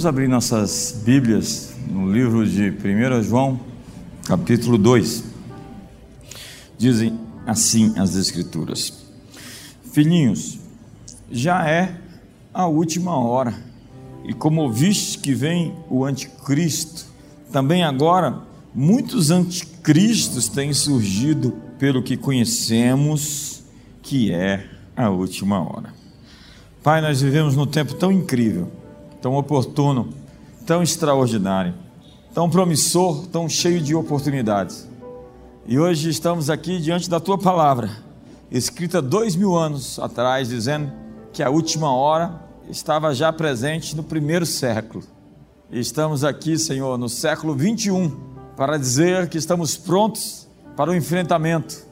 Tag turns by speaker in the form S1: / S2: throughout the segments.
S1: Vamos abrir nossas Bíblias no livro de 1 João, capítulo 2. Dizem assim as Escrituras: Filhinhos, já é a última hora, e como ouviste que vem o Anticristo, também agora muitos anticristos têm surgido, pelo que conhecemos que é a última hora. Pai, nós vivemos num tempo tão incrível tão oportuno, tão extraordinário, tão promissor, tão cheio de oportunidades. E hoje estamos aqui diante da tua palavra, escrita dois mil anos atrás, dizendo que a última hora estava já presente no primeiro século. E estamos aqui, Senhor, no século 21, para dizer que estamos prontos para o enfrentamento,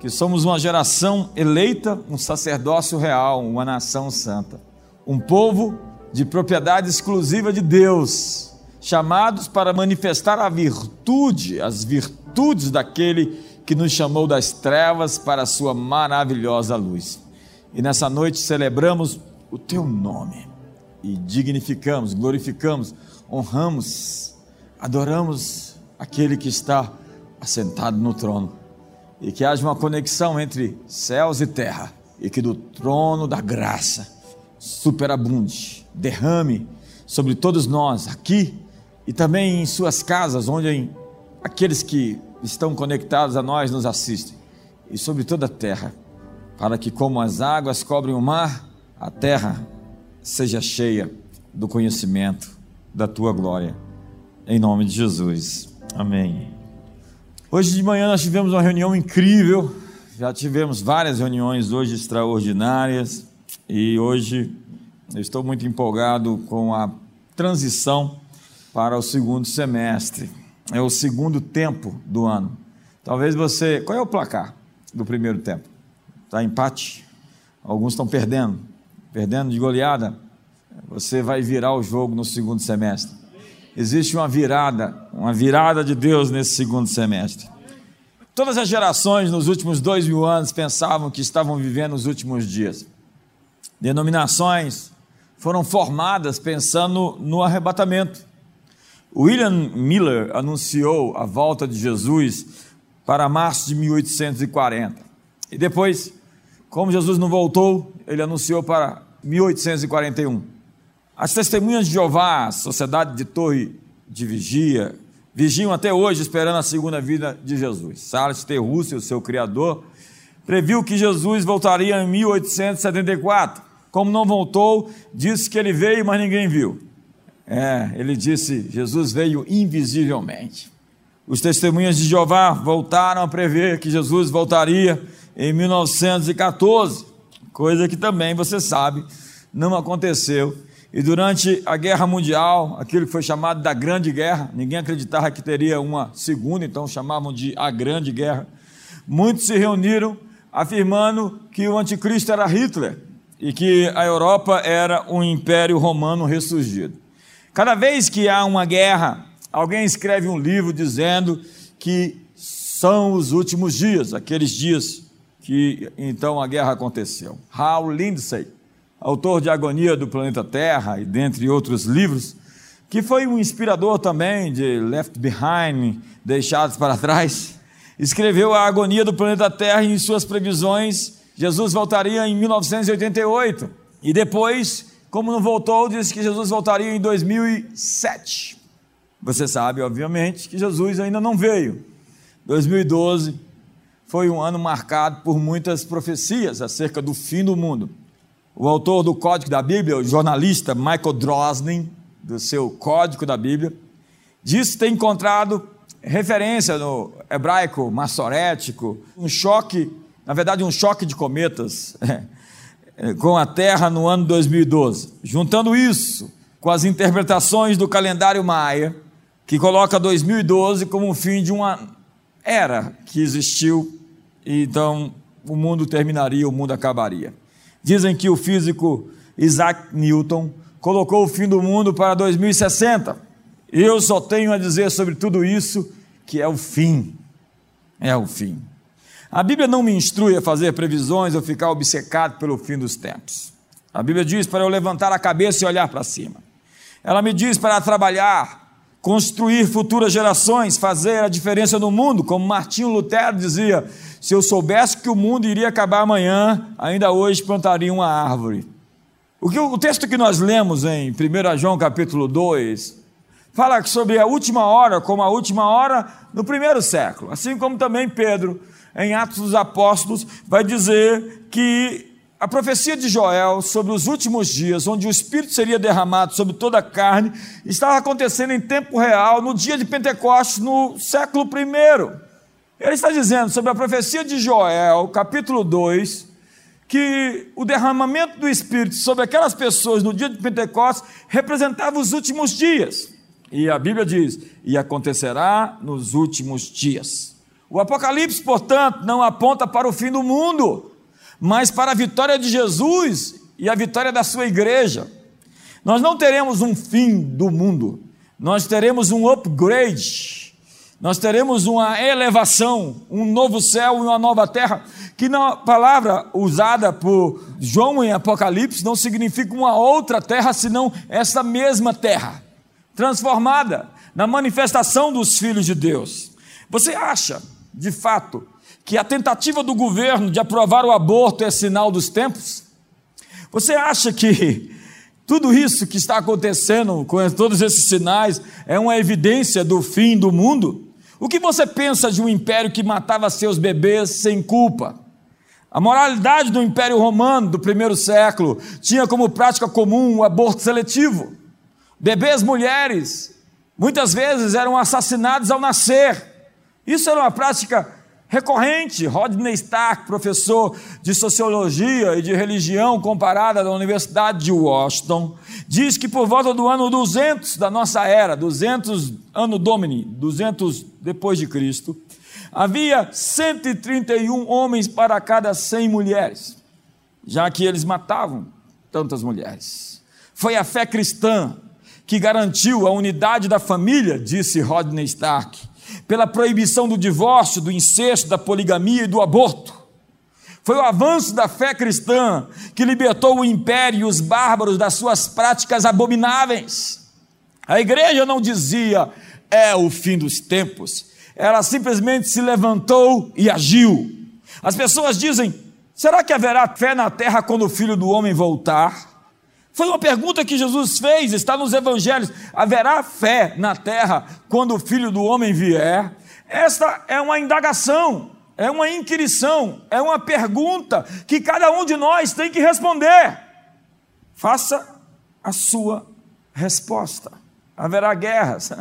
S1: que somos uma geração eleita, um sacerdócio real, uma nação santa, um povo de propriedade exclusiva de Deus, chamados para manifestar a virtude, as virtudes daquele que nos chamou das trevas para a sua maravilhosa luz. E nessa noite celebramos o teu nome e dignificamos, glorificamos, honramos, adoramos aquele que está assentado no trono. E que haja uma conexão entre céus e terra, e que do trono da graça superabunde derrame sobre todos nós aqui e também em suas casas, onde aqueles que estão conectados a nós nos assistem, e sobre toda a terra, para que, como as águas cobrem o mar, a terra seja cheia do conhecimento da tua glória. Em nome de Jesus. Amém. Hoje de manhã nós tivemos uma reunião incrível, já tivemos várias reuniões hoje extraordinárias, e hoje eu estou muito empolgado com a transição para o segundo semestre. É o segundo tempo do ano. Talvez você. Qual é o placar do primeiro tempo? Está empate? Alguns estão perdendo. Perdendo de goleada. Você vai virar o jogo no segundo semestre. Existe uma virada, uma virada de Deus nesse segundo semestre. Todas as gerações nos últimos dois mil anos pensavam que estavam vivendo os últimos dias. Denominações, foram formadas pensando no arrebatamento. William Miller anunciou a volta de Jesus para março de 1840. E depois, como Jesus não voltou, ele anunciou para 1841. As testemunhas de Jeová, Sociedade de Torre de Vigia, vigiam até hoje esperando a segunda vida de Jesus. Charles T. Russell, seu criador, previu que Jesus voltaria em 1874 como não voltou, disse que ele veio, mas ninguém viu. É, ele disse: Jesus veio invisivelmente. Os testemunhas de Jeová voltaram a prever que Jesus voltaria em 1914, coisa que também você sabe não aconteceu. E durante a Guerra Mundial, aquilo que foi chamado da Grande Guerra, ninguém acreditava que teria uma segunda, então chamavam de a Grande Guerra. Muitos se reuniram afirmando que o anticristo era Hitler e que a Europa era um império romano ressurgido. Cada vez que há uma guerra, alguém escreve um livro dizendo que são os últimos dias, aqueles dias que então a guerra aconteceu. Hal Lindsey, autor de Agonia do Planeta Terra e dentre outros livros, que foi um inspirador também de Left Behind, Deixados para Trás, escreveu a agonia do planeta Terra em suas previsões Jesus voltaria em 1988. E depois, como não voltou, disse que Jesus voltaria em 2007. Você sabe, obviamente, que Jesus ainda não veio. 2012 foi um ano marcado por muitas profecias acerca do fim do mundo. O autor do Código da Bíblia, o jornalista Michael Drosnin, do seu Código da Bíblia, disse ter encontrado referência no hebraico massorético, um choque na verdade, um choque de cometas com a Terra no ano 2012. Juntando isso com as interpretações do calendário maia, que coloca 2012 como o fim de uma era que existiu, e então o mundo terminaria, o mundo acabaria. Dizem que o físico Isaac Newton colocou o fim do mundo para 2060. Eu só tenho a dizer sobre tudo isso que é o fim. É o fim. A Bíblia não me instrui a fazer previsões ou ficar obcecado pelo fim dos tempos. A Bíblia diz para eu levantar a cabeça e olhar para cima. Ela me diz para trabalhar, construir futuras gerações, fazer a diferença no mundo, como Martinho Lutero dizia: se eu soubesse que o mundo iria acabar amanhã, ainda hoje plantaria uma árvore. O, que, o texto que nós lemos em 1 João capítulo 2 fala sobre a última hora, como a última hora no primeiro século, assim como também Pedro, em Atos dos Apóstolos, vai dizer que a profecia de Joel sobre os últimos dias, onde o Espírito seria derramado sobre toda a carne, estava acontecendo em tempo real, no dia de Pentecostes, no século I. Ele está dizendo sobre a profecia de Joel, capítulo 2, que o derramamento do Espírito sobre aquelas pessoas no dia de Pentecostes representava os últimos dias. E a Bíblia diz: e acontecerá nos últimos dias. O Apocalipse, portanto, não aponta para o fim do mundo, mas para a vitória de Jesus e a vitória da sua igreja. Nós não teremos um fim do mundo, nós teremos um upgrade nós teremos uma elevação, um novo céu e uma nova terra, que na palavra usada por João em Apocalipse não significa uma outra terra, senão essa mesma terra, transformada na manifestação dos filhos de Deus. Você acha, de fato, que a tentativa do governo de aprovar o aborto é sinal dos tempos? Você acha que tudo isso que está acontecendo com todos esses sinais é uma evidência do fim do mundo? O que você pensa de um império que matava seus bebês sem culpa? A moralidade do Império Romano do primeiro século tinha como prática comum o aborto seletivo. Bebês mulheres muitas vezes eram assassinados ao nascer. Isso era uma prática recorrente. Rodney Stark, professor de sociologia e de religião comparada da Universidade de Washington, diz que por volta do ano 200 da nossa era, 200 ano Domini, 200 depois de Cristo, havia 131 homens para cada 100 mulheres, já que eles matavam tantas mulheres. Foi a fé cristã que garantiu a unidade da família, disse Rodney Stark pela proibição do divórcio, do incesto, da poligamia e do aborto. Foi o avanço da fé cristã que libertou o império e os bárbaros das suas práticas abomináveis. A igreja não dizia é o fim dos tempos, ela simplesmente se levantou e agiu. As pessoas dizem: será que haverá fé na terra quando o filho do homem voltar? Foi uma pergunta que Jesus fez, está nos evangelhos. Haverá fé na terra quando o filho do homem vier? Esta é uma indagação, é uma inquirição, é uma pergunta que cada um de nós tem que responder. Faça a sua resposta. Haverá guerras,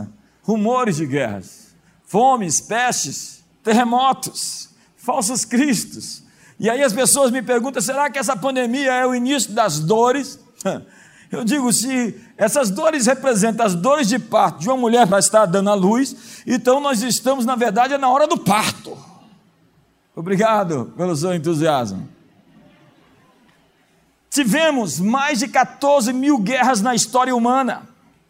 S1: rumores de guerras, fomes, pestes, terremotos, falsos cristos. E aí as pessoas me perguntam: será que essa pandemia é o início das dores? Eu digo, se essas dores representam as dores de parto de uma mulher para estar dando à luz, então nós estamos, na verdade, na hora do parto. Obrigado pelo seu entusiasmo. Tivemos mais de 14 mil guerras na história humana.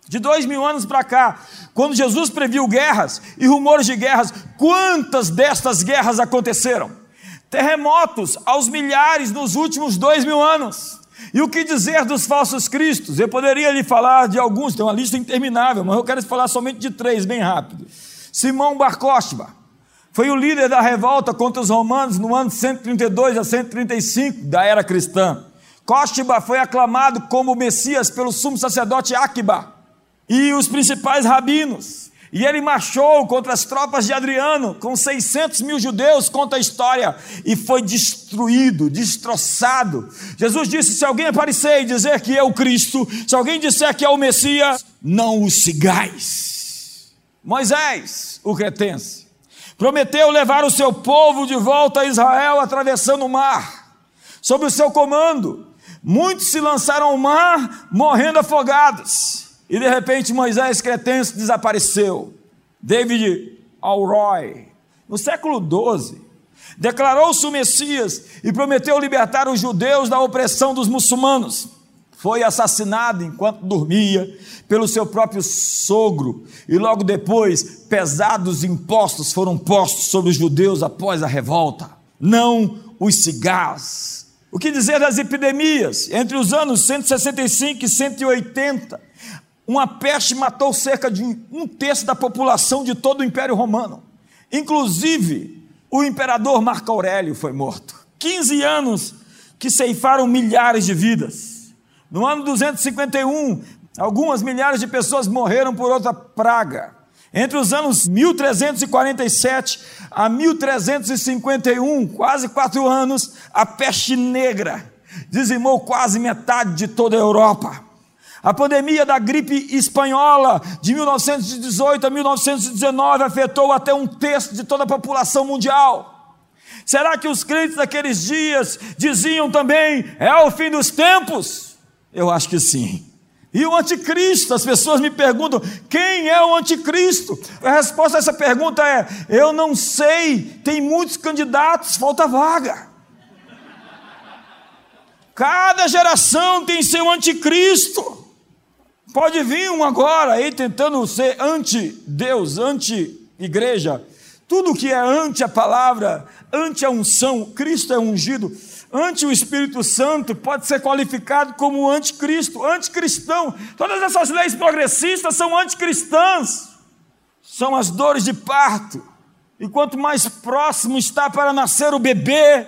S1: De dois mil anos para cá, quando Jesus previu guerras e rumores de guerras, quantas destas guerras aconteceram? Terremotos aos milhares nos últimos dois mil anos. E o que dizer dos falsos cristos? Eu poderia lhe falar de alguns, tem uma lista interminável, mas eu quero falar somente de três, bem rápido. Simão Bar foi o líder da revolta contra os romanos no ano 132 a 135 da era cristã. Cóstiba foi aclamado como Messias pelo sumo sacerdote Aquiba e os principais rabinos. E ele marchou contra as tropas de Adriano, com 600 mil judeus, conta a história, e foi destruído, destroçado. Jesus disse: Se alguém aparecer e dizer que é o Cristo, se alguém disser que é o Messias, não o sigais. Moisés, o cretense, prometeu levar o seu povo de volta a Israel atravessando o mar, sob o seu comando. Muitos se lançaram ao mar, morrendo afogados. E de repente Moisés cretense desapareceu. David Alroy, no século XII, declarou-se o Messias e prometeu libertar os judeus da opressão dos muçulmanos. Foi assassinado enquanto dormia pelo seu próprio sogro, e logo depois, pesados impostos foram postos sobre os judeus após a revolta. Não os cigarros. O que dizer das epidemias? Entre os anos 165 e 180, uma peste matou cerca de um terço da população de todo o Império Romano. Inclusive, o imperador Marco Aurélio foi morto. 15 anos que ceifaram milhares de vidas. No ano 251, algumas milhares de pessoas morreram por outra praga. Entre os anos 1347 a 1351, quase quatro anos, a peste negra dizimou quase metade de toda a Europa. A pandemia da gripe espanhola de 1918 a 1919 afetou até um terço de toda a população mundial. Será que os crentes daqueles dias diziam também: é o fim dos tempos? Eu acho que sim. E o anticristo? As pessoas me perguntam: quem é o anticristo? A resposta a essa pergunta é: eu não sei, tem muitos candidatos, falta vaga. Cada geração tem seu anticristo. Pode vir um agora aí tentando ser anti-Deus, anti-igreja. Tudo que é anti a palavra, anti a unção, Cristo é ungido, anti o Espírito Santo, pode ser qualificado como anticristo, anticristão. Todas essas leis progressistas são anticristãs, são as dores de parto. E quanto mais próximo está para nascer o bebê,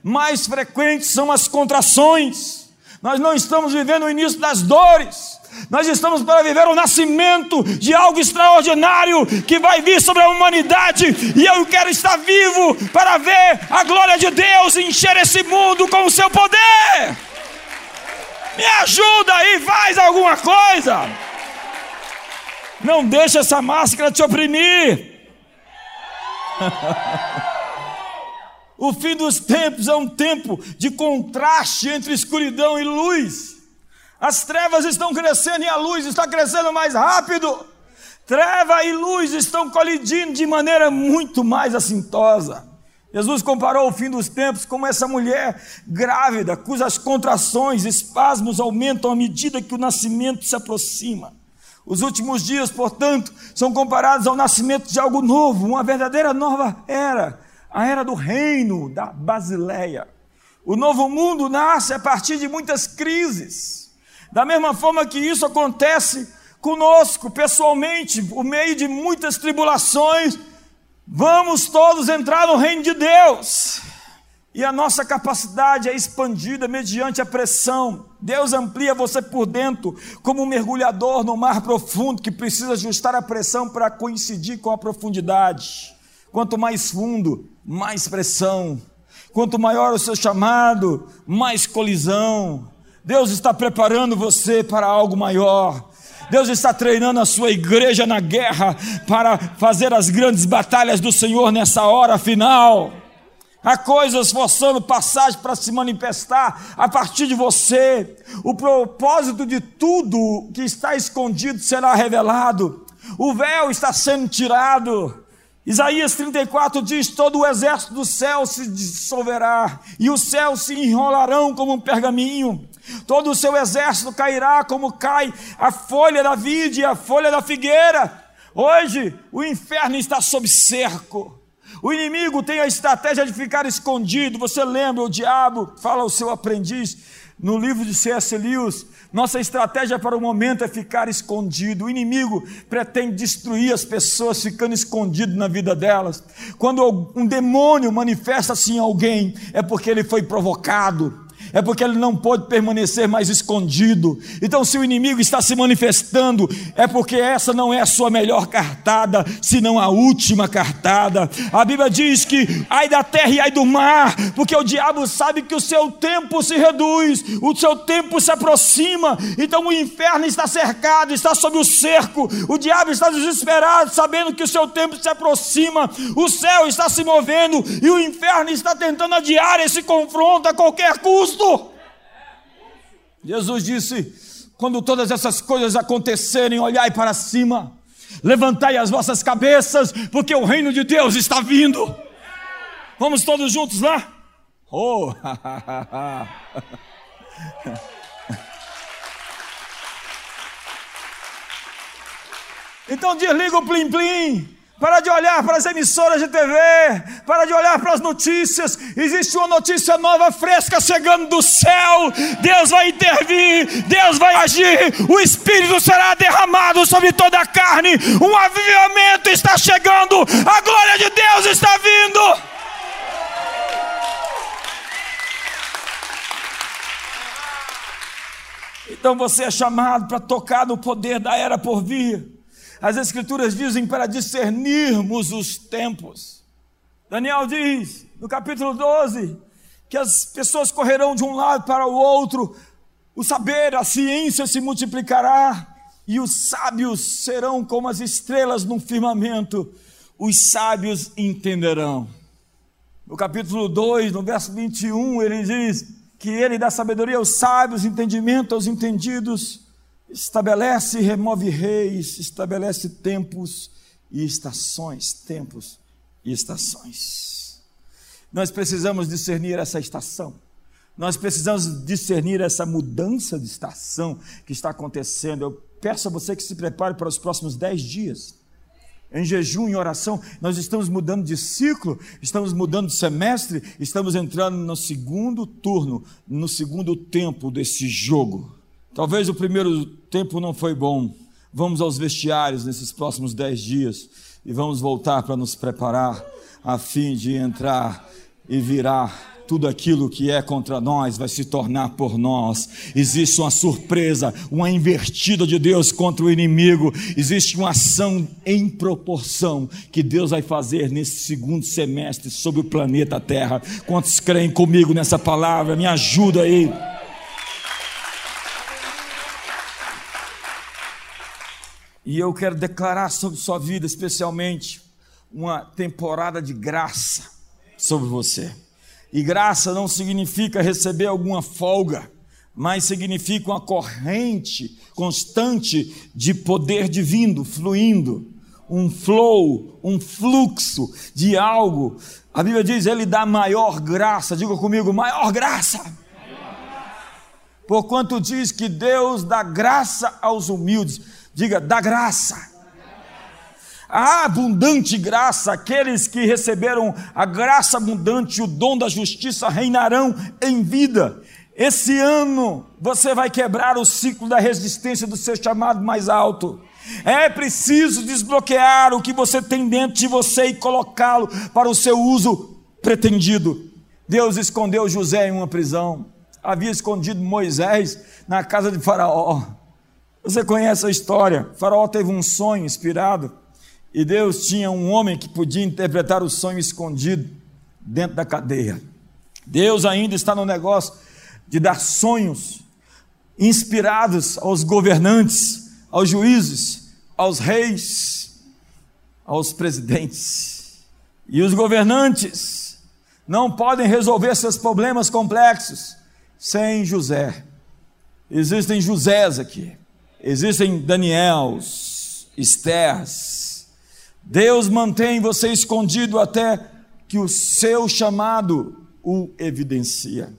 S1: mais frequentes são as contrações. Nós não estamos vivendo o início das dores, nós estamos para viver o nascimento de algo extraordinário que vai vir sobre a humanidade, e eu quero estar vivo para ver a glória de Deus encher esse mundo com o seu poder. Me ajuda aí, faz alguma coisa. Não deixa essa máscara te oprimir. o fim dos tempos é um tempo de contraste entre escuridão e luz. As trevas estão crescendo e a luz está crescendo mais rápido. Treva e luz estão colidindo de maneira muito mais assintosa. Jesus comparou o fim dos tempos como essa mulher grávida, cujas contrações, espasmos aumentam à medida que o nascimento se aproxima. Os últimos dias, portanto, são comparados ao nascimento de algo novo, uma verdadeira nova era, a era do reino da Basileia. O novo mundo nasce a partir de muitas crises. Da mesma forma que isso acontece conosco, pessoalmente, por meio de muitas tribulações, vamos todos entrar no reino de Deus. E a nossa capacidade é expandida mediante a pressão. Deus amplia você por dentro, como um mergulhador no mar profundo que precisa ajustar a pressão para coincidir com a profundidade. Quanto mais fundo, mais pressão. Quanto maior o seu chamado, mais colisão. Deus está preparando você para algo maior. Deus está treinando a sua igreja na guerra para fazer as grandes batalhas do Senhor nessa hora final. Há coisas forçando passagem para se manifestar a partir de você. O propósito de tudo que está escondido será revelado. O véu está sendo tirado. Isaías 34 diz: Todo o exército do céu se dissolverá, e os céus se enrolarão como um pergaminho, todo o seu exército cairá como cai a folha da vide e a folha da figueira. Hoje o inferno está sob cerco. O inimigo tem a estratégia de ficar escondido. Você lembra, o diabo fala ao seu aprendiz no livro de C.S. Lewis: nossa estratégia para o momento é ficar escondido. O inimigo pretende destruir as pessoas ficando escondido na vida delas. Quando um demônio manifesta-se em alguém, é porque ele foi provocado é porque ele não pode permanecer mais escondido. Então, se o inimigo está se manifestando, é porque essa não é a sua melhor cartada, senão a última cartada. A Bíblia diz que ai da terra e ai do mar, porque o diabo sabe que o seu tempo se reduz, o seu tempo se aproxima. Então, o inferno está cercado, está sob o cerco. O diabo está desesperado, sabendo que o seu tempo se aproxima. O céu está se movendo e o inferno está tentando adiar esse confronto a qualquer custo justo. Jesus disse: quando todas essas coisas acontecerem, olhai para cima, levantai as vossas cabeças, porque o reino de Deus está vindo. Vamos todos juntos lá? Oh! então desliga o plim-plim, Para de olhar para as emissoras de TV, para de olhar para as notícias. Existe uma notícia nova, fresca, chegando do céu. Deus vai intervir, Deus vai agir. O Espírito será derramado sobre toda a carne. Um avivamento está chegando, a glória de Deus está vindo. Então você é chamado para tocar no poder da era por vir. As Escrituras dizem para discernirmos os tempos. Daniel diz, no capítulo 12, que as pessoas correrão de um lado para o outro, o saber, a ciência se multiplicará, e os sábios serão como as estrelas no firmamento, os sábios entenderão. No capítulo 2, no verso 21, ele diz que ele dá sabedoria aos sábios, entendimento aos entendidos estabelece e remove reis, estabelece tempos e estações, tempos e estações. Nós precisamos discernir essa estação. Nós precisamos discernir essa mudança de estação que está acontecendo. Eu peço a você que se prepare para os próximos dez dias. Em jejum, em oração, nós estamos mudando de ciclo, estamos mudando de semestre, estamos entrando no segundo turno, no segundo tempo desse jogo. Talvez o primeiro tempo não foi bom. Vamos aos vestiários nesses próximos dez dias e vamos voltar para nos preparar a fim de entrar e virar tudo aquilo que é contra nós vai se tornar por nós. Existe uma surpresa, uma invertida de Deus contra o inimigo. Existe uma ação em proporção que Deus vai fazer nesse segundo semestre sobre o planeta Terra. Quantos creem comigo nessa palavra? Me ajuda aí. E eu quero declarar sobre sua vida, especialmente, uma temporada de graça sobre você. E graça não significa receber alguma folga, mas significa uma corrente constante de poder divino fluindo, um flow, um fluxo de algo. A Bíblia diz: Ele dá maior graça. Diga comigo, maior graça. Porquanto diz que Deus dá graça aos humildes. Diga, da graça. A abundante graça, aqueles que receberam a graça abundante, o dom da justiça, reinarão em vida. Esse ano você vai quebrar o ciclo da resistência do seu chamado mais alto. É preciso desbloquear o que você tem dentro de você e colocá-lo para o seu uso pretendido. Deus escondeu José em uma prisão, havia escondido Moisés na casa de Faraó. Você conhece a história? O faraó teve um sonho inspirado e Deus tinha um homem que podia interpretar o sonho escondido dentro da cadeia. Deus ainda está no negócio de dar sonhos inspirados aos governantes, aos juízes, aos reis, aos presidentes. E os governantes não podem resolver seus problemas complexos sem José. Existem Josés aqui. Existem Daniels, Estérs. Deus mantém você escondido até que o seu chamado o evidencia.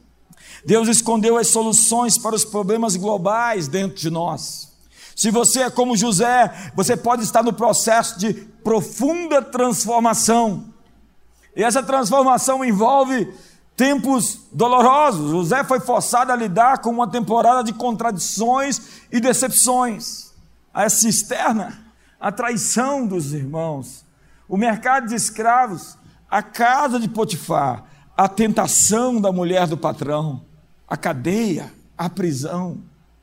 S1: Deus escondeu as soluções para os problemas globais dentro de nós. Se você é como José, você pode estar no processo de profunda transformação. E essa transformação envolve tempos dolorosos. José foi forçado a lidar com uma temporada de contradições e decepções. A cisterna, a traição dos irmãos, o mercado de escravos, a casa de Potifar, a tentação da mulher do patrão, a cadeia, a prisão,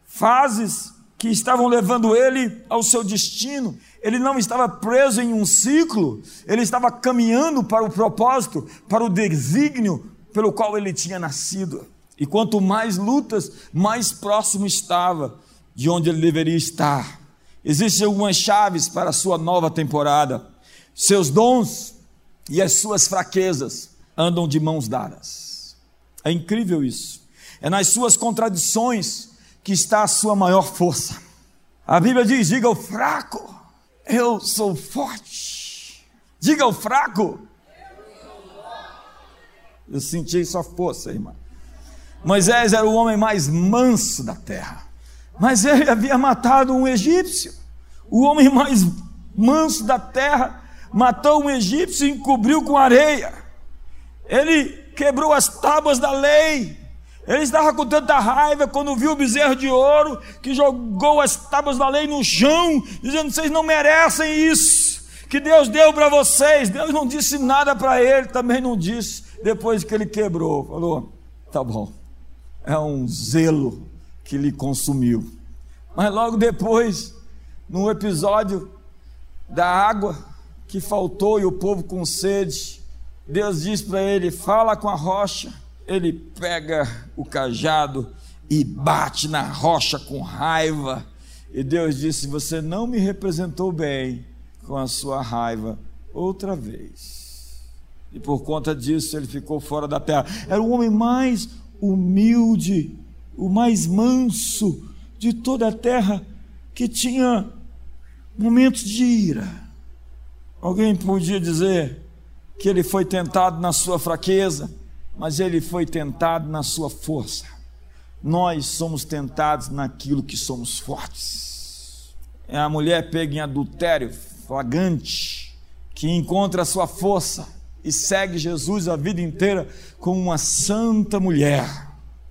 S1: fases que estavam levando ele ao seu destino. Ele não estava preso em um ciclo, ele estava caminhando para o propósito, para o desígnio pelo qual ele tinha nascido. E quanto mais lutas, mais próximo estava de onde ele deveria estar. Existem algumas chaves para a sua nova temporada. Seus dons e as suas fraquezas andam de mãos dadas. É incrível isso. É nas suas contradições que está a sua maior força. A Bíblia diz: diga ao fraco, eu sou forte. Diga ao fraco, eu senti sua força, irmã. Moisés era o homem mais manso da terra. Mas ele havia matado um egípcio, o homem mais manso da terra, matou um egípcio e encobriu com areia. Ele quebrou as tábuas da lei. Ele estava com tanta raiva quando viu o bezerro de ouro que jogou as tábuas da lei no chão, dizendo: Vocês não merecem isso que Deus deu para vocês. Deus não disse nada para ele, também não disse depois que ele quebrou. Falou: Tá bom, é um zelo que lhe consumiu. Mas logo depois, num episódio da água que faltou e o povo com sede, Deus diz para ele: Fala com a rocha ele pega o cajado e bate na rocha com raiva. E Deus disse: Você não me representou bem com a sua raiva outra vez. E por conta disso ele ficou fora da terra. Era o homem mais humilde, o mais manso de toda a terra, que tinha momentos de ira. Alguém podia dizer que ele foi tentado na sua fraqueza mas ele foi tentado na sua força. Nós somos tentados naquilo que somos fortes. É a mulher pega em adultério, flagrante, que encontra a sua força e segue Jesus a vida inteira como uma santa mulher.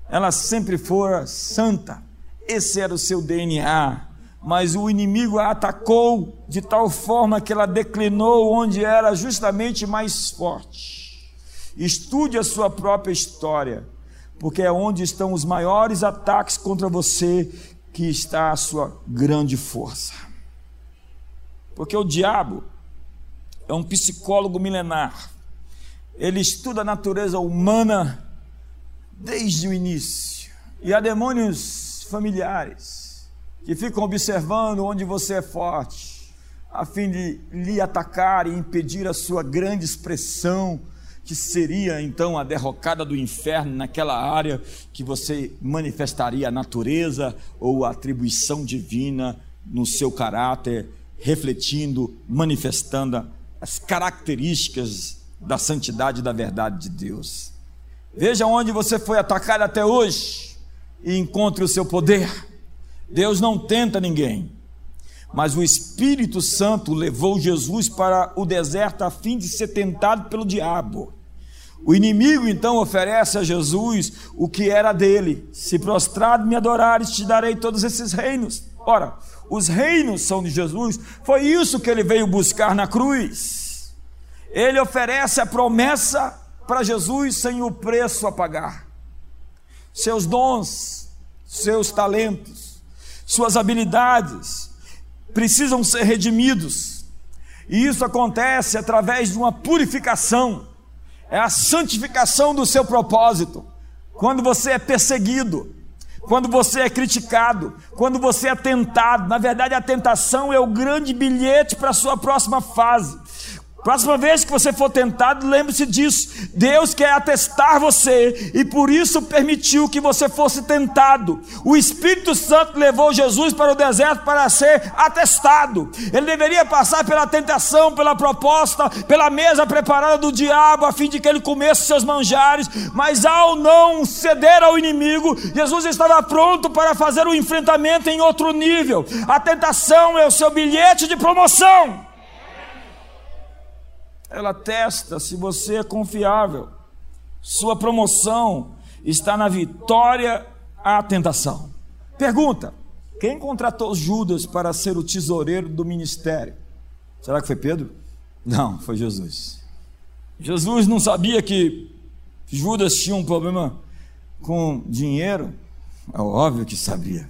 S1: Ela sempre fora santa, esse era o seu DNA. Mas o inimigo a atacou de tal forma que ela declinou onde era justamente mais forte. Estude a sua própria história, porque é onde estão os maiores ataques contra você que está a sua grande força. Porque o diabo é um psicólogo milenar. Ele estuda a natureza humana desde o início. E há demônios familiares que ficam observando onde você é forte, a fim de lhe atacar e impedir a sua grande expressão que seria então a derrocada do inferno naquela área que você manifestaria a natureza ou a atribuição divina no seu caráter, refletindo, manifestando as características da santidade e da verdade de Deus. Veja onde você foi atacado até hoje e encontre o seu poder. Deus não tenta ninguém, mas o Espírito Santo levou Jesus para o deserto a fim de ser tentado pelo diabo. O inimigo então oferece a Jesus o que era dele: se prostrado me adorares, te darei todos esses reinos. Ora, os reinos são de Jesus, foi isso que ele veio buscar na cruz. Ele oferece a promessa para Jesus sem o preço a pagar. Seus dons, seus talentos, suas habilidades precisam ser redimidos. E isso acontece através de uma purificação é a santificação do seu propósito. Quando você é perseguido, quando você é criticado, quando você é tentado, na verdade a tentação é o grande bilhete para a sua próxima fase. Próxima vez que você for tentado, lembre-se disso. Deus quer atestar você e por isso permitiu que você fosse tentado. O Espírito Santo levou Jesus para o deserto para ser atestado. Ele deveria passar pela tentação, pela proposta, pela mesa preparada do diabo, a fim de que ele comesse seus manjares, mas ao não ceder ao inimigo, Jesus estava pronto para fazer o enfrentamento em outro nível. A tentação é o seu bilhete de promoção ela testa se você é confiável. Sua promoção está na vitória à tentação. Pergunta: quem contratou Judas para ser o tesoureiro do ministério? Será que foi Pedro? Não, foi Jesus. Jesus não sabia que Judas tinha um problema com dinheiro? É óbvio que sabia.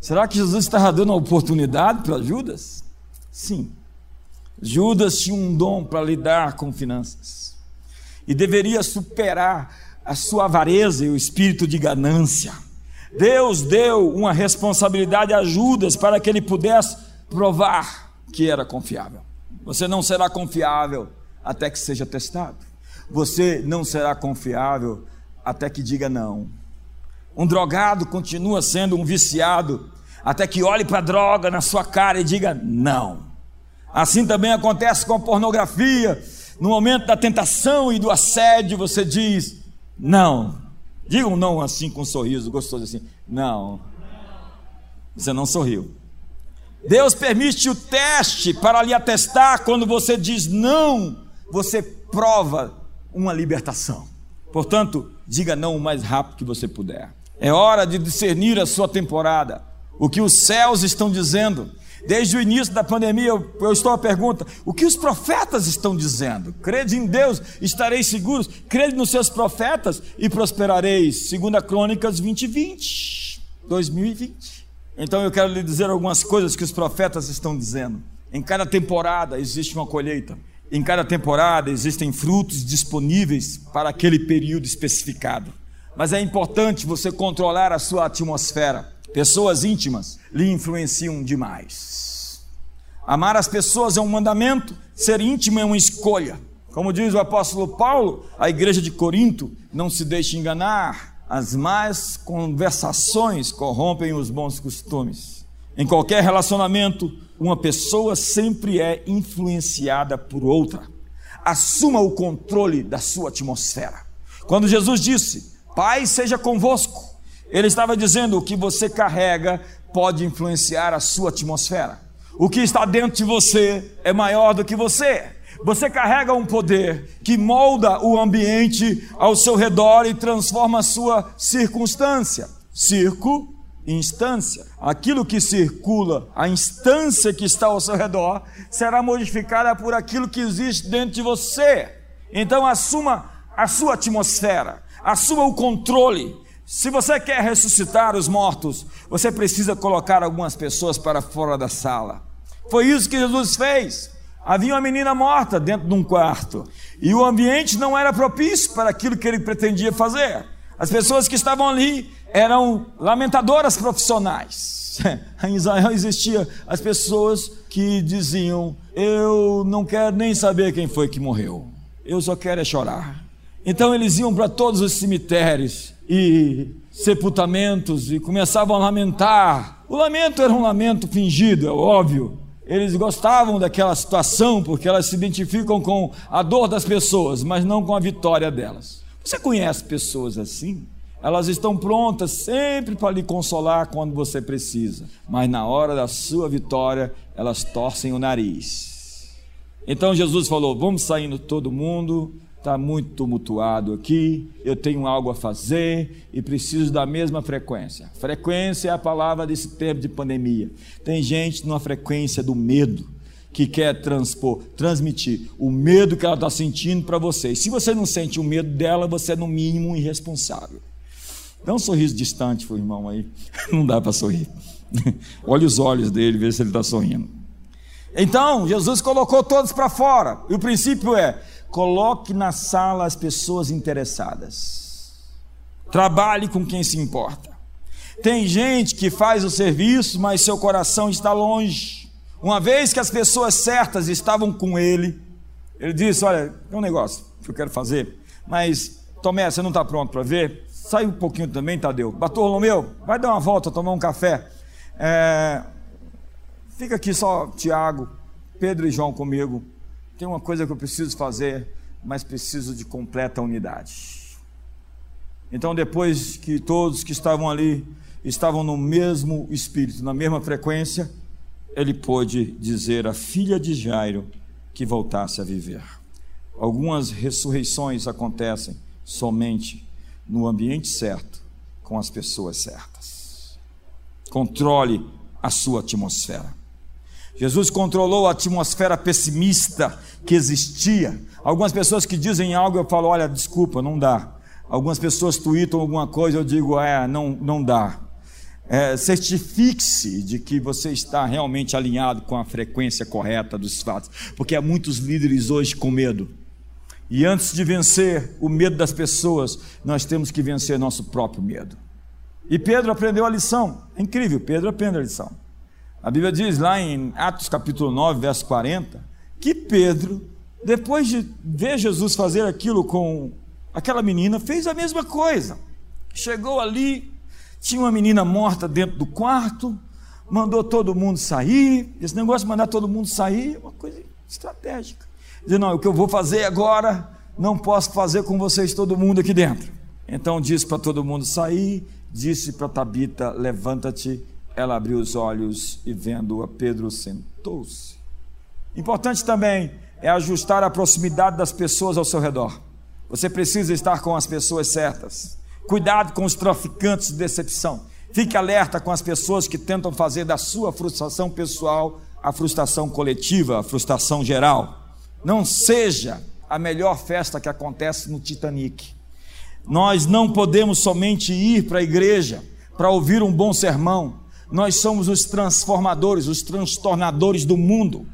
S1: Será que Jesus estava dando a oportunidade para Judas? Sim. Judas tinha um dom para lidar com finanças e deveria superar a sua avareza e o espírito de ganância. Deus deu uma responsabilidade a Judas para que ele pudesse provar que era confiável. Você não será confiável até que seja testado. Você não será confiável até que diga não. Um drogado continua sendo um viciado até que olhe para a droga na sua cara e diga não. Assim também acontece com a pornografia. No momento da tentação e do assédio, você diz: não. Diga um não assim com um sorriso gostoso assim. Não. Você não sorriu. Deus permite o teste para lhe atestar quando você diz não, você prova uma libertação. Portanto, diga não o mais rápido que você puder. É hora de discernir a sua temporada, o que os céus estão dizendo. Desde o início da pandemia, eu, eu, estou à pergunta: o que os profetas estão dizendo? Crede em Deus, estareis seguros, crede nos seus profetas e prosperareis. Segunda Crônicas 2020, 2020. Então eu quero lhe dizer algumas coisas que os profetas estão dizendo. Em cada temporada existe uma colheita. Em cada temporada existem frutos disponíveis para aquele período especificado. Mas é importante você controlar a sua atmosfera. Pessoas íntimas lhe influenciam demais. Amar as pessoas é um mandamento, ser íntimo é uma escolha. Como diz o apóstolo Paulo, a igreja de Corinto, não se deixe enganar, as más conversações corrompem os bons costumes. Em qualquer relacionamento, uma pessoa sempre é influenciada por outra. Assuma o controle da sua atmosfera. Quando Jesus disse: Pai seja convosco, ele estava dizendo: o que você carrega pode influenciar a sua atmosfera. O que está dentro de você é maior do que você. Você carrega um poder que molda o ambiente ao seu redor e transforma a sua circunstância. Circo, instância. Aquilo que circula, a instância que está ao seu redor, será modificada por aquilo que existe dentro de você. Então assuma a sua atmosfera, assuma o controle. Se você quer ressuscitar os mortos, você precisa colocar algumas pessoas para fora da sala. Foi isso que Jesus fez. Havia uma menina morta dentro de um quarto e o ambiente não era propício para aquilo que ele pretendia fazer. As pessoas que estavam ali eram lamentadoras profissionais. Em Israel existia as pessoas que diziam: Eu não quero nem saber quem foi que morreu, eu só quero é chorar. Então eles iam para todos os cemitérios e sepultamentos e começavam a lamentar. O lamento era um lamento fingido, é óbvio, eles gostavam daquela situação porque elas se identificam com a dor das pessoas, mas não com a vitória delas. Você conhece pessoas assim? Elas estão prontas sempre para lhe consolar quando você precisa, mas na hora da sua vitória, elas torcem o nariz. Então Jesus falou: Vamos saindo todo mundo, está muito tumultuado aqui, eu tenho algo a fazer e preciso da mesma frequência. Frequência é a palavra desse tempo de pandemia. Tem gente numa frequência do medo que quer transpor, transmitir o medo que ela está sentindo para você. E se você não sente o medo dela, você é no mínimo irresponsável. Dá um sorriso distante para o irmão aí. Não dá para sorrir. Olha os olhos dele, vê se ele está sorrindo. Então, Jesus colocou todos para fora. E o princípio é: Coloque na sala as pessoas interessadas. Trabalhe com quem se importa. Tem gente que faz o serviço, mas seu coração está longe. Uma vez que as pessoas certas estavam com ele, ele disse: Olha, tem um negócio que eu quero fazer, mas Tomé, você não está pronto para ver? Sai um pouquinho também, Tadeu. Bartolomeu, vai dar uma volta, tomar um café. É... Fica aqui só Tiago, Pedro e João comigo tem uma coisa que eu preciso fazer, mas preciso de completa unidade. Então, depois que todos que estavam ali estavam no mesmo espírito, na mesma frequência, ele pôde dizer à filha de Jairo que voltasse a viver. Algumas ressurreições acontecem somente no ambiente certo, com as pessoas certas. Controle a sua atmosfera. Jesus controlou a atmosfera pessimista que existia. Algumas pessoas que dizem algo, eu falo, olha, desculpa, não dá. Algumas pessoas tweetam alguma coisa, eu digo, é, não, não dá. É, Certifique-se de que você está realmente alinhado com a frequência correta dos fatos, porque há muitos líderes hoje com medo. E antes de vencer o medo das pessoas, nós temos que vencer nosso próprio medo. E Pedro aprendeu a lição. É incrível, Pedro aprende a lição. A Bíblia diz lá em Atos capítulo 9, verso 40, que Pedro, depois de ver Jesus fazer aquilo com aquela menina, fez a mesma coisa. Chegou ali, tinha uma menina morta dentro do quarto, mandou todo mundo sair. Esse negócio de mandar todo mundo sair é uma coisa estratégica. Diz, não, o que eu vou fazer agora, não posso fazer com vocês todo mundo aqui dentro. Então disse para todo mundo sair, disse para Tabita: levanta-te ela abriu os olhos e, vendo-a, Pedro sentou-se. Importante também é ajustar a proximidade das pessoas ao seu redor. Você precisa estar com as pessoas certas. Cuidado com os traficantes de decepção. Fique alerta com as pessoas que tentam fazer da sua frustração pessoal a frustração coletiva, a frustração geral. Não seja a melhor festa que acontece no Titanic. Nós não podemos somente ir para a igreja para ouvir um bom sermão. Nós somos os transformadores, os transtornadores do mundo.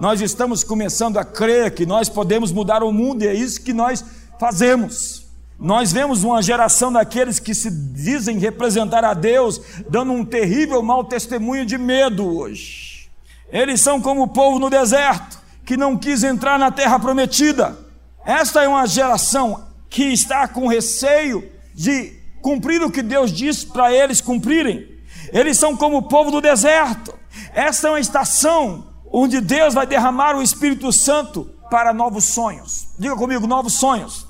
S1: Nós estamos começando a crer que nós podemos mudar o mundo e é isso que nós fazemos. Nós vemos uma geração daqueles que se dizem representar a Deus, dando um terrível mau testemunho de medo hoje. Eles são como o povo no deserto, que não quis entrar na terra prometida. Esta é uma geração que está com receio de cumprir o que Deus disse para eles cumprirem. Eles são como o povo do deserto. Esta é uma estação onde Deus vai derramar o Espírito Santo para novos sonhos. Diga comigo, novos sonhos.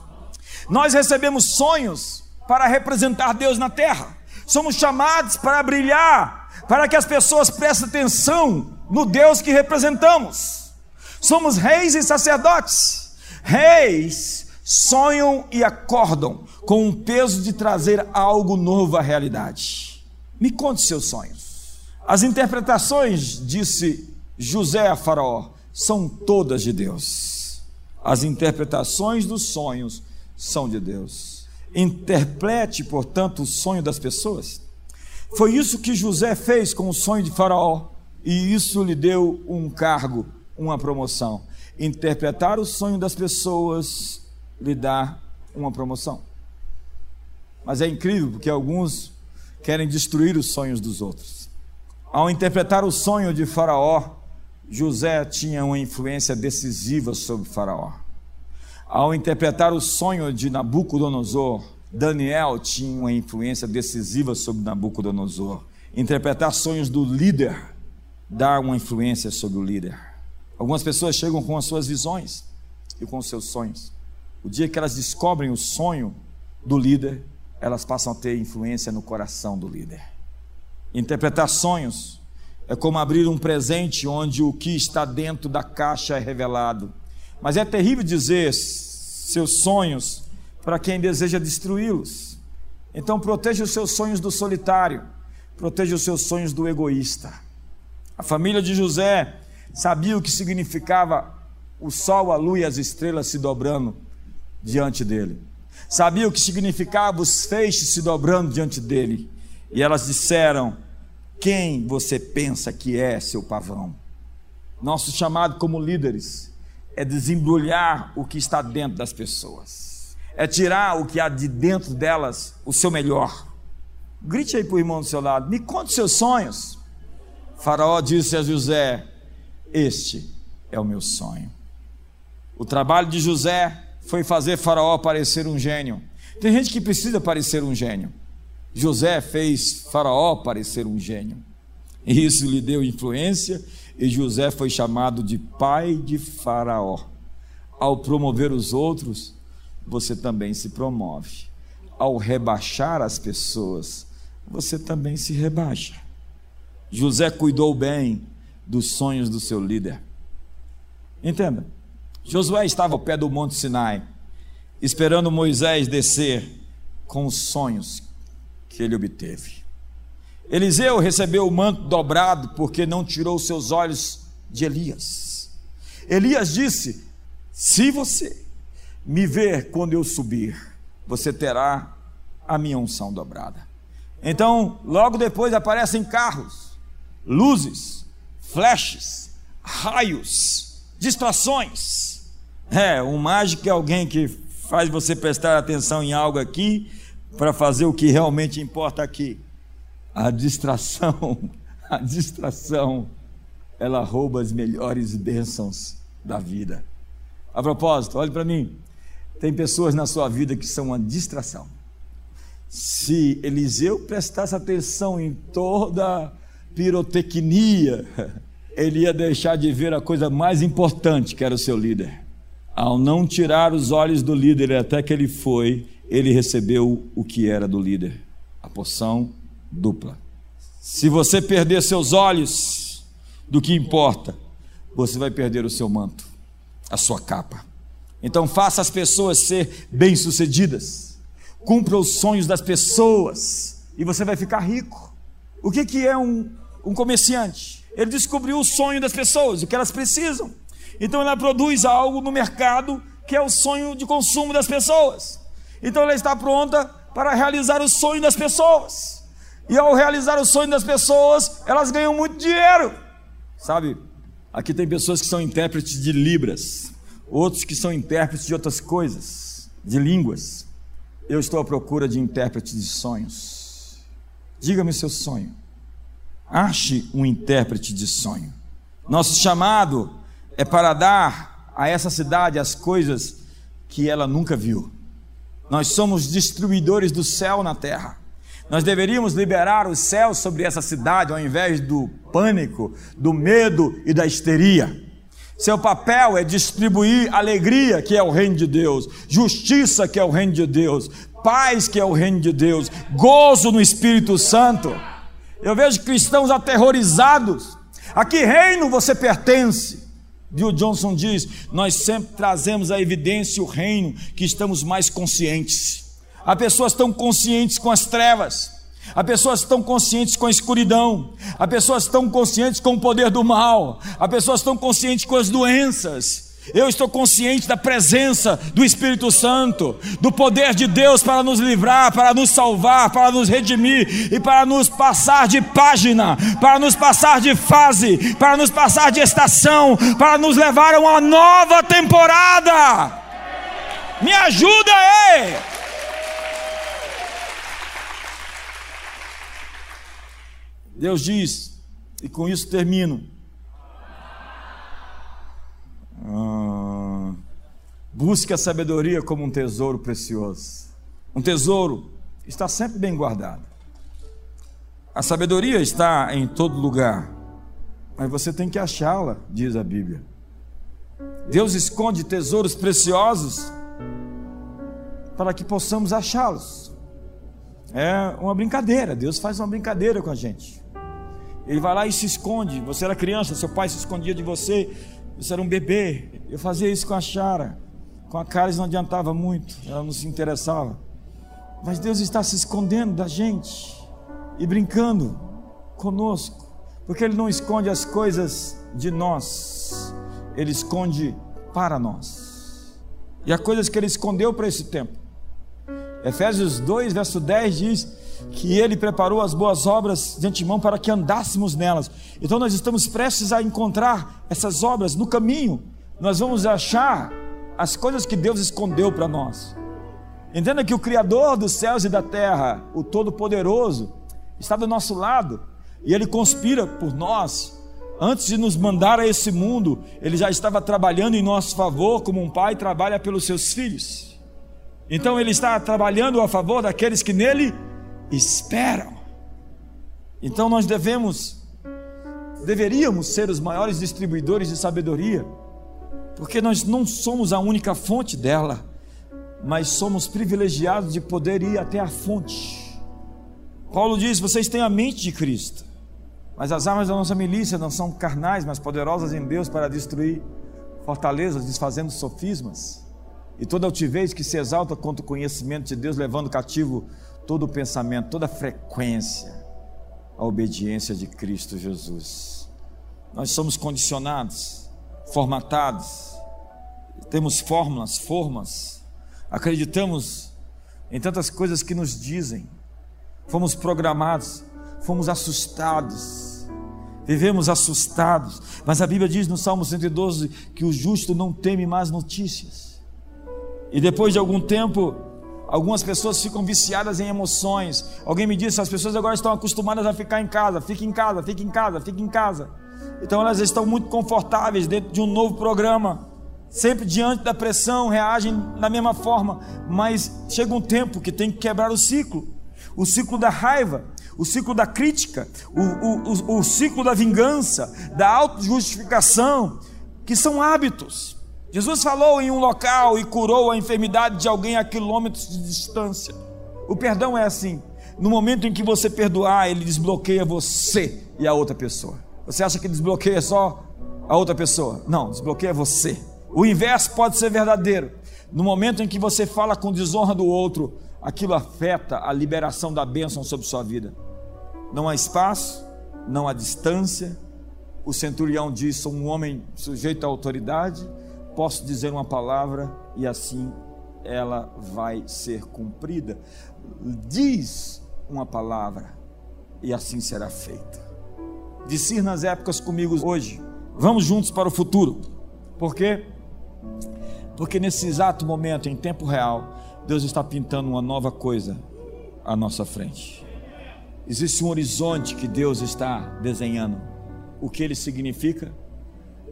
S1: Nós recebemos sonhos para representar Deus na terra. Somos chamados para brilhar, para que as pessoas prestem atenção no Deus que representamos. Somos reis e sacerdotes. Reis sonham e acordam com o peso de trazer algo novo à realidade. Me conte seus sonhos. As interpretações, disse José a Faraó, são todas de Deus. As interpretações dos sonhos são de Deus. Interprete, portanto, o sonho das pessoas. Foi isso que José fez com o sonho de Faraó, e isso lhe deu um cargo, uma promoção. Interpretar o sonho das pessoas lhe dá uma promoção. Mas é incrível porque alguns querem destruir os sonhos dos outros. Ao interpretar o sonho de Faraó, José tinha uma influência decisiva sobre Faraó. Ao interpretar o sonho de Nabucodonosor, Daniel tinha uma influência decisiva sobre Nabucodonosor. Interpretar sonhos do líder dá uma influência sobre o líder. Algumas pessoas chegam com as suas visões e com os seus sonhos. O dia que elas descobrem o sonho do líder, elas passam a ter influência no coração do líder. Interpretar sonhos é como abrir um presente onde o que está dentro da caixa é revelado. Mas é terrível dizer seus sonhos para quem deseja destruí-los. Então proteja os seus sonhos do solitário, proteja os seus sonhos do egoísta. A família de José sabia o que significava o sol, a lua e as estrelas se dobrando diante dele. Sabia o que significava os feixes se dobrando diante dele. E elas disseram: Quem você pensa que é seu pavão? Nosso chamado como líderes é desembrulhar o que está dentro das pessoas, é tirar o que há de dentro delas, o seu melhor. Grite aí para o irmão do seu lado, me conte seus sonhos. faraó disse a José: Este é o meu sonho. O trabalho de José foi fazer Faraó parecer um gênio. Tem gente que precisa parecer um gênio. José fez Faraó parecer um gênio. E isso lhe deu influência e José foi chamado de pai de Faraó. Ao promover os outros, você também se promove. Ao rebaixar as pessoas, você também se rebaixa. José cuidou bem dos sonhos do seu líder. Entenda, Josué estava ao pé do Monte Sinai, esperando Moisés descer com os sonhos que ele obteve. Eliseu recebeu o manto dobrado porque não tirou seus olhos de Elias. Elias disse: Se você me ver quando eu subir, você terá a minha unção dobrada. Então, logo depois aparecem carros, luzes, flashes, raios, distrações. É, um mágico é alguém que faz você prestar atenção em algo aqui para fazer o que realmente importa aqui. A distração, a distração, ela rouba as melhores bênçãos da vida. A propósito, olhe para mim. Tem pessoas na sua vida que são uma distração. Se Eliseu prestasse atenção em toda a pirotecnia, ele ia deixar de ver a coisa mais importante, que era o seu líder. Ao não tirar os olhos do líder até que ele foi, ele recebeu o que era do líder, a porção dupla. Se você perder seus olhos do que importa, você vai perder o seu manto, a sua capa. Então faça as pessoas ser bem-sucedidas. Cumpra os sonhos das pessoas e você vai ficar rico. O que, que é um, um comerciante? Ele descobriu o sonho das pessoas, o que elas precisam. Então ela produz algo no mercado que é o sonho de consumo das pessoas. Então ela está pronta para realizar o sonho das pessoas. E ao realizar o sonho das pessoas, elas ganham muito dinheiro. Sabe, aqui tem pessoas que são intérpretes de Libras, outros que são intérpretes de outras coisas, de línguas. Eu estou à procura de intérpretes de sonhos. Diga-me seu sonho. Ache um intérprete de sonho. Nosso chamado é para dar a essa cidade as coisas que ela nunca viu. Nós somos distribuidores do céu na terra. Nós deveríamos liberar o céu sobre essa cidade ao invés do pânico, do medo e da histeria. Seu papel é distribuir alegria, que é o reino de Deus, justiça, que é o reino de Deus, paz, que é o reino de Deus, gozo no Espírito Santo. Eu vejo cristãos aterrorizados. A que reino você pertence? Bill Johnson diz: Nós sempre trazemos a evidência o reino que estamos mais conscientes. Há pessoas tão conscientes com as trevas. Há pessoas tão conscientes com a escuridão, há pessoas tão conscientes com o poder do mal, há pessoas tão conscientes com as doenças. Eu estou consciente da presença do Espírito Santo, do poder de Deus para nos livrar, para nos salvar, para nos redimir e para nos passar de página, para nos passar de fase, para nos passar de estação, para nos levar a uma nova temporada. Me ajuda aí! Deus diz, e com isso termino. Busque a sabedoria como um tesouro precioso. Um tesouro está sempre bem guardado. A sabedoria está em todo lugar, mas você tem que achá-la, diz a Bíblia. Deus esconde tesouros preciosos para que possamos achá-los. É uma brincadeira, Deus faz uma brincadeira com a gente. Ele vai lá e se esconde. Você era criança, seu pai se escondia de você. Você era um bebê. Eu fazia isso com a Chara. Com a Caris não adiantava muito, ela não se interessava. Mas Deus está se escondendo da gente e brincando conosco, porque Ele não esconde as coisas de nós, Ele esconde para nós. E há coisas que Ele escondeu para esse tempo. Efésios 2, verso 10 diz que Ele preparou as boas obras de antemão para que andássemos nelas. Então nós estamos prestes a encontrar essas obras no caminho. Nós vamos achar as coisas que Deus escondeu para nós. Entenda que o Criador dos céus e da terra, o Todo-Poderoso, está do nosso lado e Ele conspira por nós. Antes de nos mandar a esse mundo, Ele já estava trabalhando em nosso favor, como um pai trabalha pelos seus filhos. Então Ele está trabalhando a favor daqueles que nele esperam. Então nós devemos, deveríamos ser os maiores distribuidores de sabedoria, porque nós não somos a única fonte dela, mas somos privilegiados de poder ir até a fonte. Paulo diz: vocês têm a mente de Cristo, mas as armas da nossa milícia não são carnais, mas poderosas em Deus para destruir fortalezas, desfazendo sofismas e toda altivez que se exalta contra o conhecimento de Deus, levando cativo todo o pensamento, toda a frequência à obediência de Cristo Jesus. Nós somos condicionados, formatados, temos fórmulas, formas, acreditamos em tantas coisas que nos dizem, fomos programados, fomos assustados, vivemos assustados, mas a Bíblia diz no Salmo 112 que o justo não teme mais notícias, e depois de algum tempo, Algumas pessoas ficam viciadas em emoções. Alguém me disse, as pessoas agora estão acostumadas a ficar em casa, fica em casa, fica em casa, fica em casa. Então elas estão muito confortáveis dentro de um novo programa. Sempre diante da pressão, reagem da mesma forma, mas chega um tempo que tem que quebrar o ciclo. O ciclo da raiva, o ciclo da crítica, o, o, o, o ciclo da vingança, da autojustificação, que são hábitos. Jesus falou em um local e curou a enfermidade de alguém a quilômetros de distância. O perdão é assim. no momento em que você perdoar, ele desbloqueia você e a outra pessoa. Você acha que desbloqueia só a outra pessoa? Não, desbloqueia você. O inverso pode ser verdadeiro. No momento em que você fala com desonra do outro, aquilo afeta a liberação da bênção sobre sua vida. Não há espaço, não há distância. O centurião diz: sou um homem sujeito à autoridade, posso dizer uma palavra e assim ela vai ser cumprida. Diz uma palavra e assim será feita. Discir nas épocas comigo hoje. Vamos juntos para o futuro. Por quê? Porque nesse exato momento, em tempo real, Deus está pintando uma nova coisa à nossa frente. Existe um horizonte que Deus está desenhando. O que ele significa?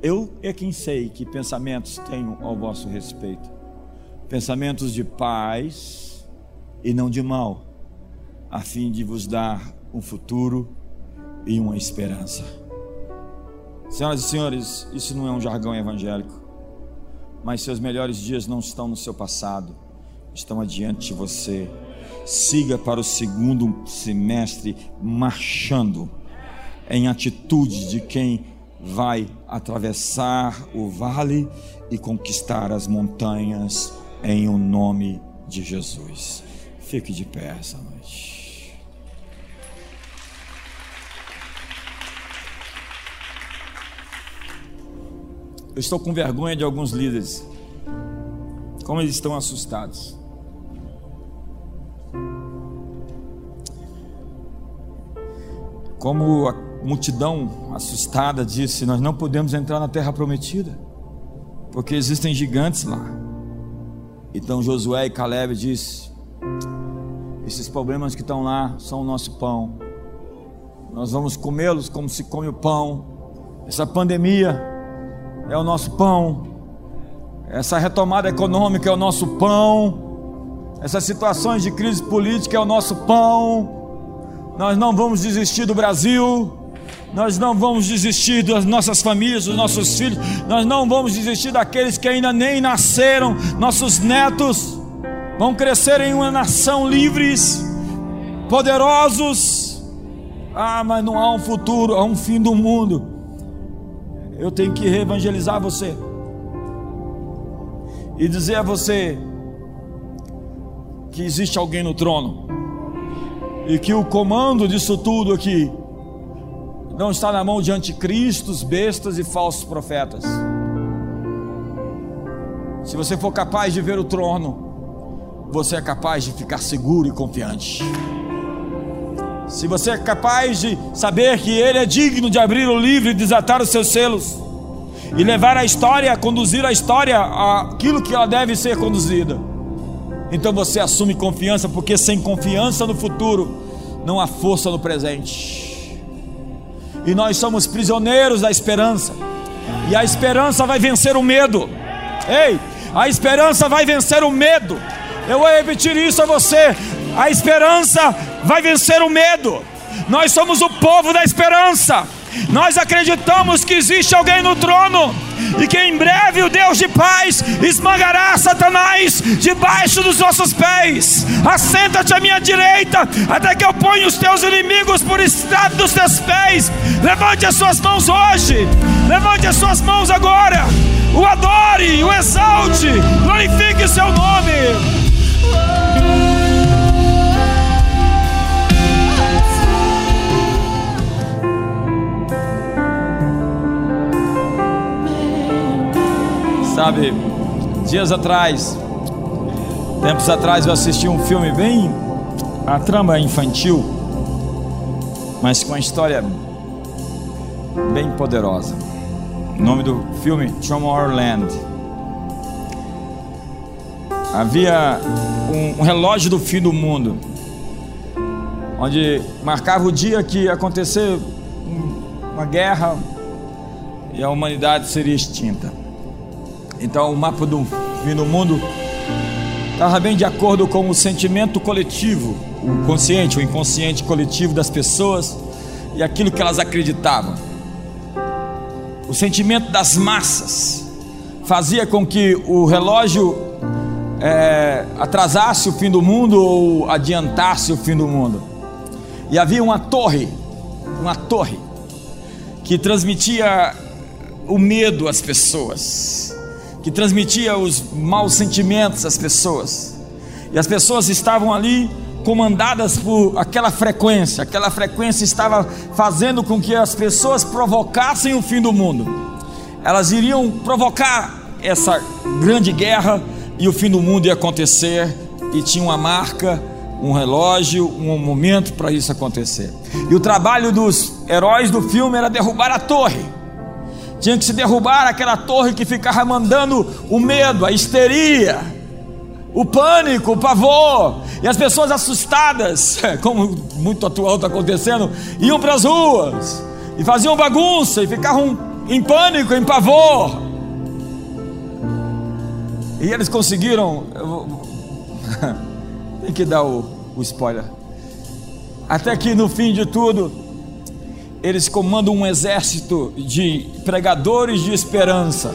S1: Eu é quem sei que pensamentos tenho ao vosso respeito. Pensamentos de paz e não de mal, a fim de vos dar um futuro e uma esperança. Senhoras e senhores, isso não é um jargão evangélico, mas seus melhores dias não estão no seu passado, estão adiante de você. Siga para o segundo semestre marchando em atitude de quem vai atravessar o vale e conquistar as montanhas em o nome de Jesus. Fique de pé essa Eu estou com vergonha de alguns líderes. Como eles estão assustados. Como a multidão assustada disse: Nós não podemos entrar na terra prometida, porque existem gigantes lá. Então Josué e Caleb disse: Esses problemas que estão lá são o nosso pão. Nós vamos comê-los como se come o pão. Essa pandemia é o nosso pão. Essa retomada econômica é o nosso pão. Essas situações de crise política é o nosso pão. Nós não vamos desistir do Brasil. Nós não vamos desistir das nossas famílias, dos nossos filhos. Nós não vamos desistir daqueles que ainda nem nasceram. Nossos netos vão crescer em uma nação livres, poderosos. Ah, mas não há um futuro, há um fim do mundo eu tenho que reevangelizar você. E dizer a você que existe alguém no trono. E que o comando disso tudo aqui não está na mão de anticristos, bestas e falsos profetas. Se você for capaz de ver o trono, você é capaz de ficar seguro e confiante se você é capaz de saber que Ele é digno de abrir o livro e desatar os seus selos, e levar a história, conduzir a história aquilo que ela deve ser conduzida, então você assume confiança, porque sem confiança no futuro, não há força no presente. E nós somos prisioneiros da esperança, e a esperança vai vencer o medo. Ei, a esperança vai vencer o medo. Eu vou repetir isso a você: a esperança vai vencer o medo. Nós somos o povo da esperança. Nós acreditamos que existe alguém no trono e que em breve o Deus de paz esmagará Satanás debaixo dos nossos pés. Assenta-te à minha direita, até que eu ponha os teus inimigos por estrado dos teus pés. Levante as suas mãos hoje, levante as suas mãos agora. O adore, o exalte, glorifique o seu nome. Sabe, dias atrás, tempos atrás, eu assisti um filme bem. A trama é infantil, mas com uma história bem poderosa. O nome do filme Tomorrowland. Havia um, um relógio do fim do mundo, onde marcava o dia que ia acontecer uma guerra e a humanidade seria extinta. Então o mapa do fim do mundo estava bem de acordo com o sentimento coletivo, o consciente, o inconsciente coletivo das pessoas e aquilo que elas acreditavam. O sentimento das massas fazia com que o relógio é, atrasasse o fim do mundo ou adiantasse o fim do mundo. E havia uma torre, uma torre, que transmitia o medo às pessoas, que transmitia os maus sentimentos às pessoas. E as pessoas estavam ali comandadas por aquela frequência, aquela frequência estava fazendo com que as pessoas provocassem o fim do mundo. Elas iriam provocar essa grande guerra e o fim do mundo ia acontecer, e tinha uma marca, um relógio, um momento para isso acontecer. E o trabalho dos heróis do filme era derrubar a torre. Tinha que se derrubar aquela torre que ficava mandando o medo, a histeria, o pânico, o pavor, e as pessoas assustadas, como muito atual está acontecendo, iam para as ruas e faziam bagunça e ficavam em pânico, em pavor. E eles conseguiram. Tem que dar o, o spoiler. Até que no fim de tudo, eles comandam um exército de pregadores de esperança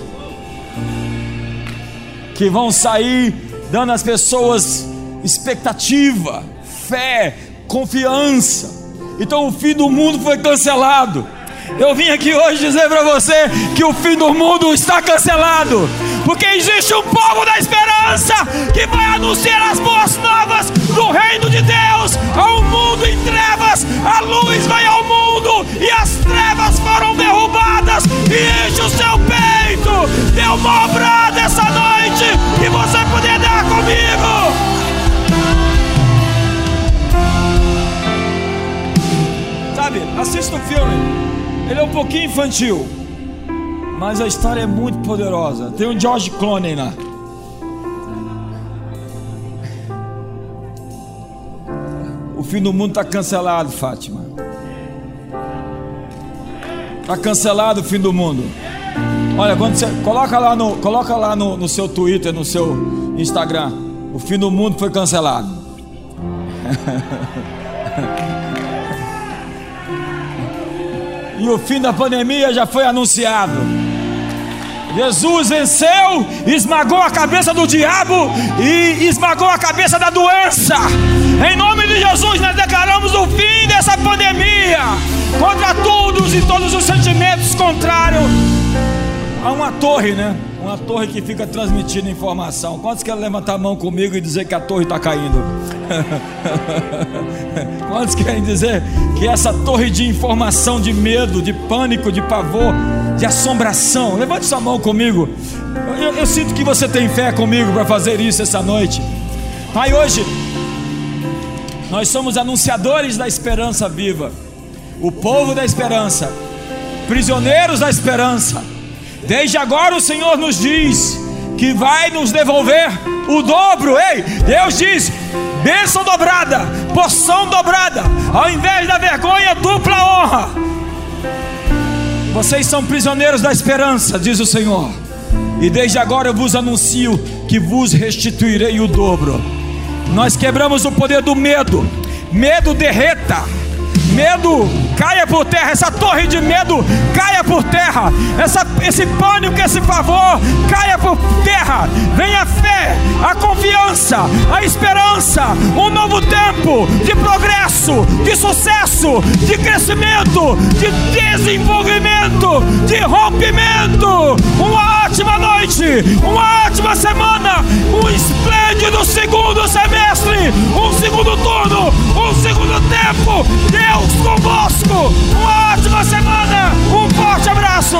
S1: que vão sair dando às pessoas expectativa, fé, confiança. Então o fim do mundo foi cancelado. Eu vim aqui hoje dizer para você que o fim do mundo está cancelado porque existe um povo da esperança que vai anunciar as boas novas do reino de Deus ao mundo em trevas. A luz vai ao mundo e as trevas foram derrubadas. E enche o seu peito. Dê uma obrada essa noite que você poder dar comigo. Sabe, assista o filme. Ele é um pouquinho infantil. Mas a história é muito poderosa. Tem o George Clooney lá. O fim do mundo está cancelado, Fátima. Está cancelado o fim do mundo. Olha, quando você coloca lá no, coloca lá no, no seu Twitter, no seu Instagram, o fim do mundo foi cancelado. e o fim da pandemia já foi anunciado. Jesus venceu, esmagou a cabeça do diabo e esmagou a cabeça da doença. Em nome de Jesus, nós declaramos o fim dessa pandemia contra todos e todos os sentimentos contrários a uma torre, né? Uma torre que fica transmitindo informação. Quantos querem levantar a mão comigo e dizer que a torre está caindo? Quantos querem dizer que essa torre de informação, de medo, de pânico, de pavor, de assombração? Levante sua mão comigo. Eu, eu sinto que você tem fé comigo para fazer isso essa noite. Pai, hoje nós somos anunciadores da esperança viva, o povo da esperança, prisioneiros da esperança Desde agora o Senhor nos diz que vai nos devolver o dobro. Ei, Deus diz: bênção dobrada, porção dobrada, ao invés da vergonha, dupla honra. Vocês são prisioneiros da esperança, diz o Senhor. E desde agora eu vos anuncio que vos restituirei o dobro. Nós quebramos o poder do medo. Medo derreta medo caia por terra, essa torre de medo caia por terra, essa, esse pânico, esse favor caia por terra. Venha a fé, a confiança, a esperança, um novo tempo de progresso, de sucesso, de crescimento, de desenvolvimento, de rompimento. Uma ótima noite, uma ótima semana, um esplêndido segundo semestre, um segundo turno, um segundo tempo. Deus convosco. Uma ótima semana. Um forte abraço.